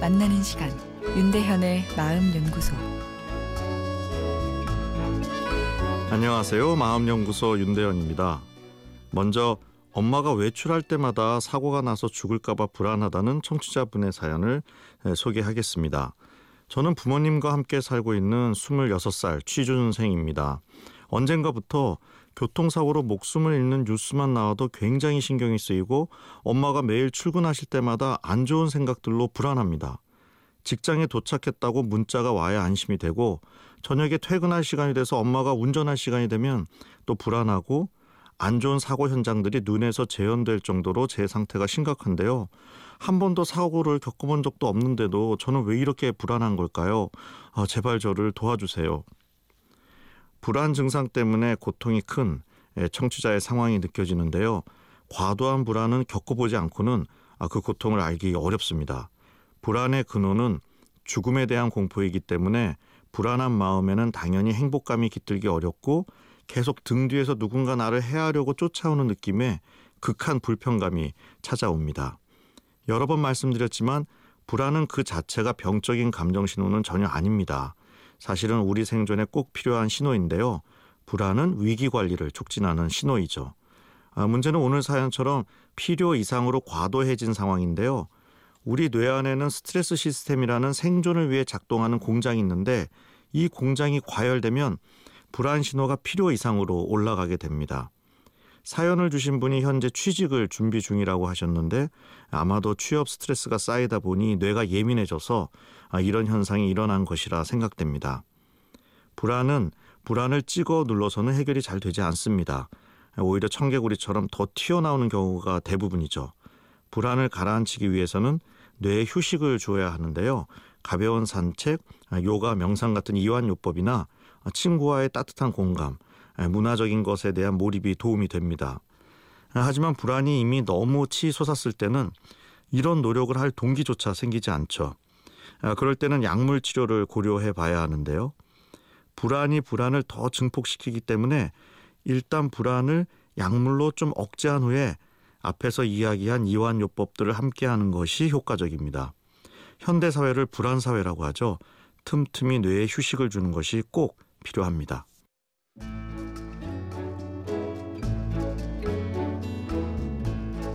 만나는 시간 윤대현의 마음 연구소 안녕하세요. 마음 연구소 윤대현입니다. 먼저 엄마가 외출할 때마다 사고가 나서 죽을까 봐 불안하다는 청취자분의 사연을 소개하겠습니다. 저는 부모님과 함께 살고 있는 26살 취준생입니다. 언젠가부터 교통사고로 목숨을 잃는 뉴스만 나와도 굉장히 신경이 쓰이고 엄마가 매일 출근하실 때마다 안 좋은 생각들로 불안합니다. 직장에 도착했다고 문자가 와야 안심이 되고 저녁에 퇴근할 시간이 돼서 엄마가 운전할 시간이 되면 또 불안하고 안 좋은 사고 현장들이 눈에서 재현될 정도로 제 상태가 심각한데요. 한 번도 사고를 겪어본 적도 없는데도 저는 왜 이렇게 불안한 걸까요? 아, 제발 저를 도와주세요. 불안 증상 때문에 고통이 큰 예, 청취자의 상황이 느껴지는데요. 과도한 불안은 겪어보지 않고는 아, 그 고통을 알기 어렵습니다. 불안의 근원은 죽음에 대한 공포이기 때문에 불안한 마음에는 당연히 행복감이 깃들기 어렵고 계속 등 뒤에서 누군가 나를 해하려고 쫓아오는 느낌에 극한 불편감이 찾아옵니다. 여러 번 말씀드렸지만 불안은 그 자체가 병적인 감정 신호는 전혀 아닙니다. 사실은 우리 생존에 꼭 필요한 신호인데요. 불안은 위기 관리를 촉진하는 신호이죠. 아, 문제는 오늘 사연처럼 필요 이상으로 과도해진 상황인데요. 우리 뇌 안에는 스트레스 시스템이라는 생존을 위해 작동하는 공장이 있는데 이 공장이 과열되면 불안 신호가 필요 이상으로 올라가게 됩니다. 사연을 주신 분이 현재 취직을 준비 중이라고 하셨는데 아마도 취업 스트레스가 쌓이다 보니 뇌가 예민해져서 아, 이런 현상이 일어난 것이라 생각됩니다. 불안은 불안을 찍어 눌러서는 해결이 잘 되지 않습니다. 오히려 청개구리처럼 더 튀어나오는 경우가 대부분이죠. 불안을 가라앉히기 위해서는 뇌에 휴식을 주어야 하는데요. 가벼운 산책, 아, 요가, 명상 같은 이완요법이나 친구와의 따뜻한 공감, 문화적인 것에 대한 몰입이 도움이 됩니다. 하지만 불안이 이미 너무 치솟았을 때는 이런 노력을 할 동기조차 생기지 않죠. 그럴 때는 약물 치료를 고려해 봐야 하는데요. 불안이 불안을 더 증폭시키기 때문에 일단 불안을 약물로 좀 억제한 후에 앞에서 이야기한 이완요법들을 함께 하는 것이 효과적입니다. 현대 사회를 불안 사회라고 하죠. 틈틈이 뇌에 휴식을 주는 것이 꼭 필요합니다.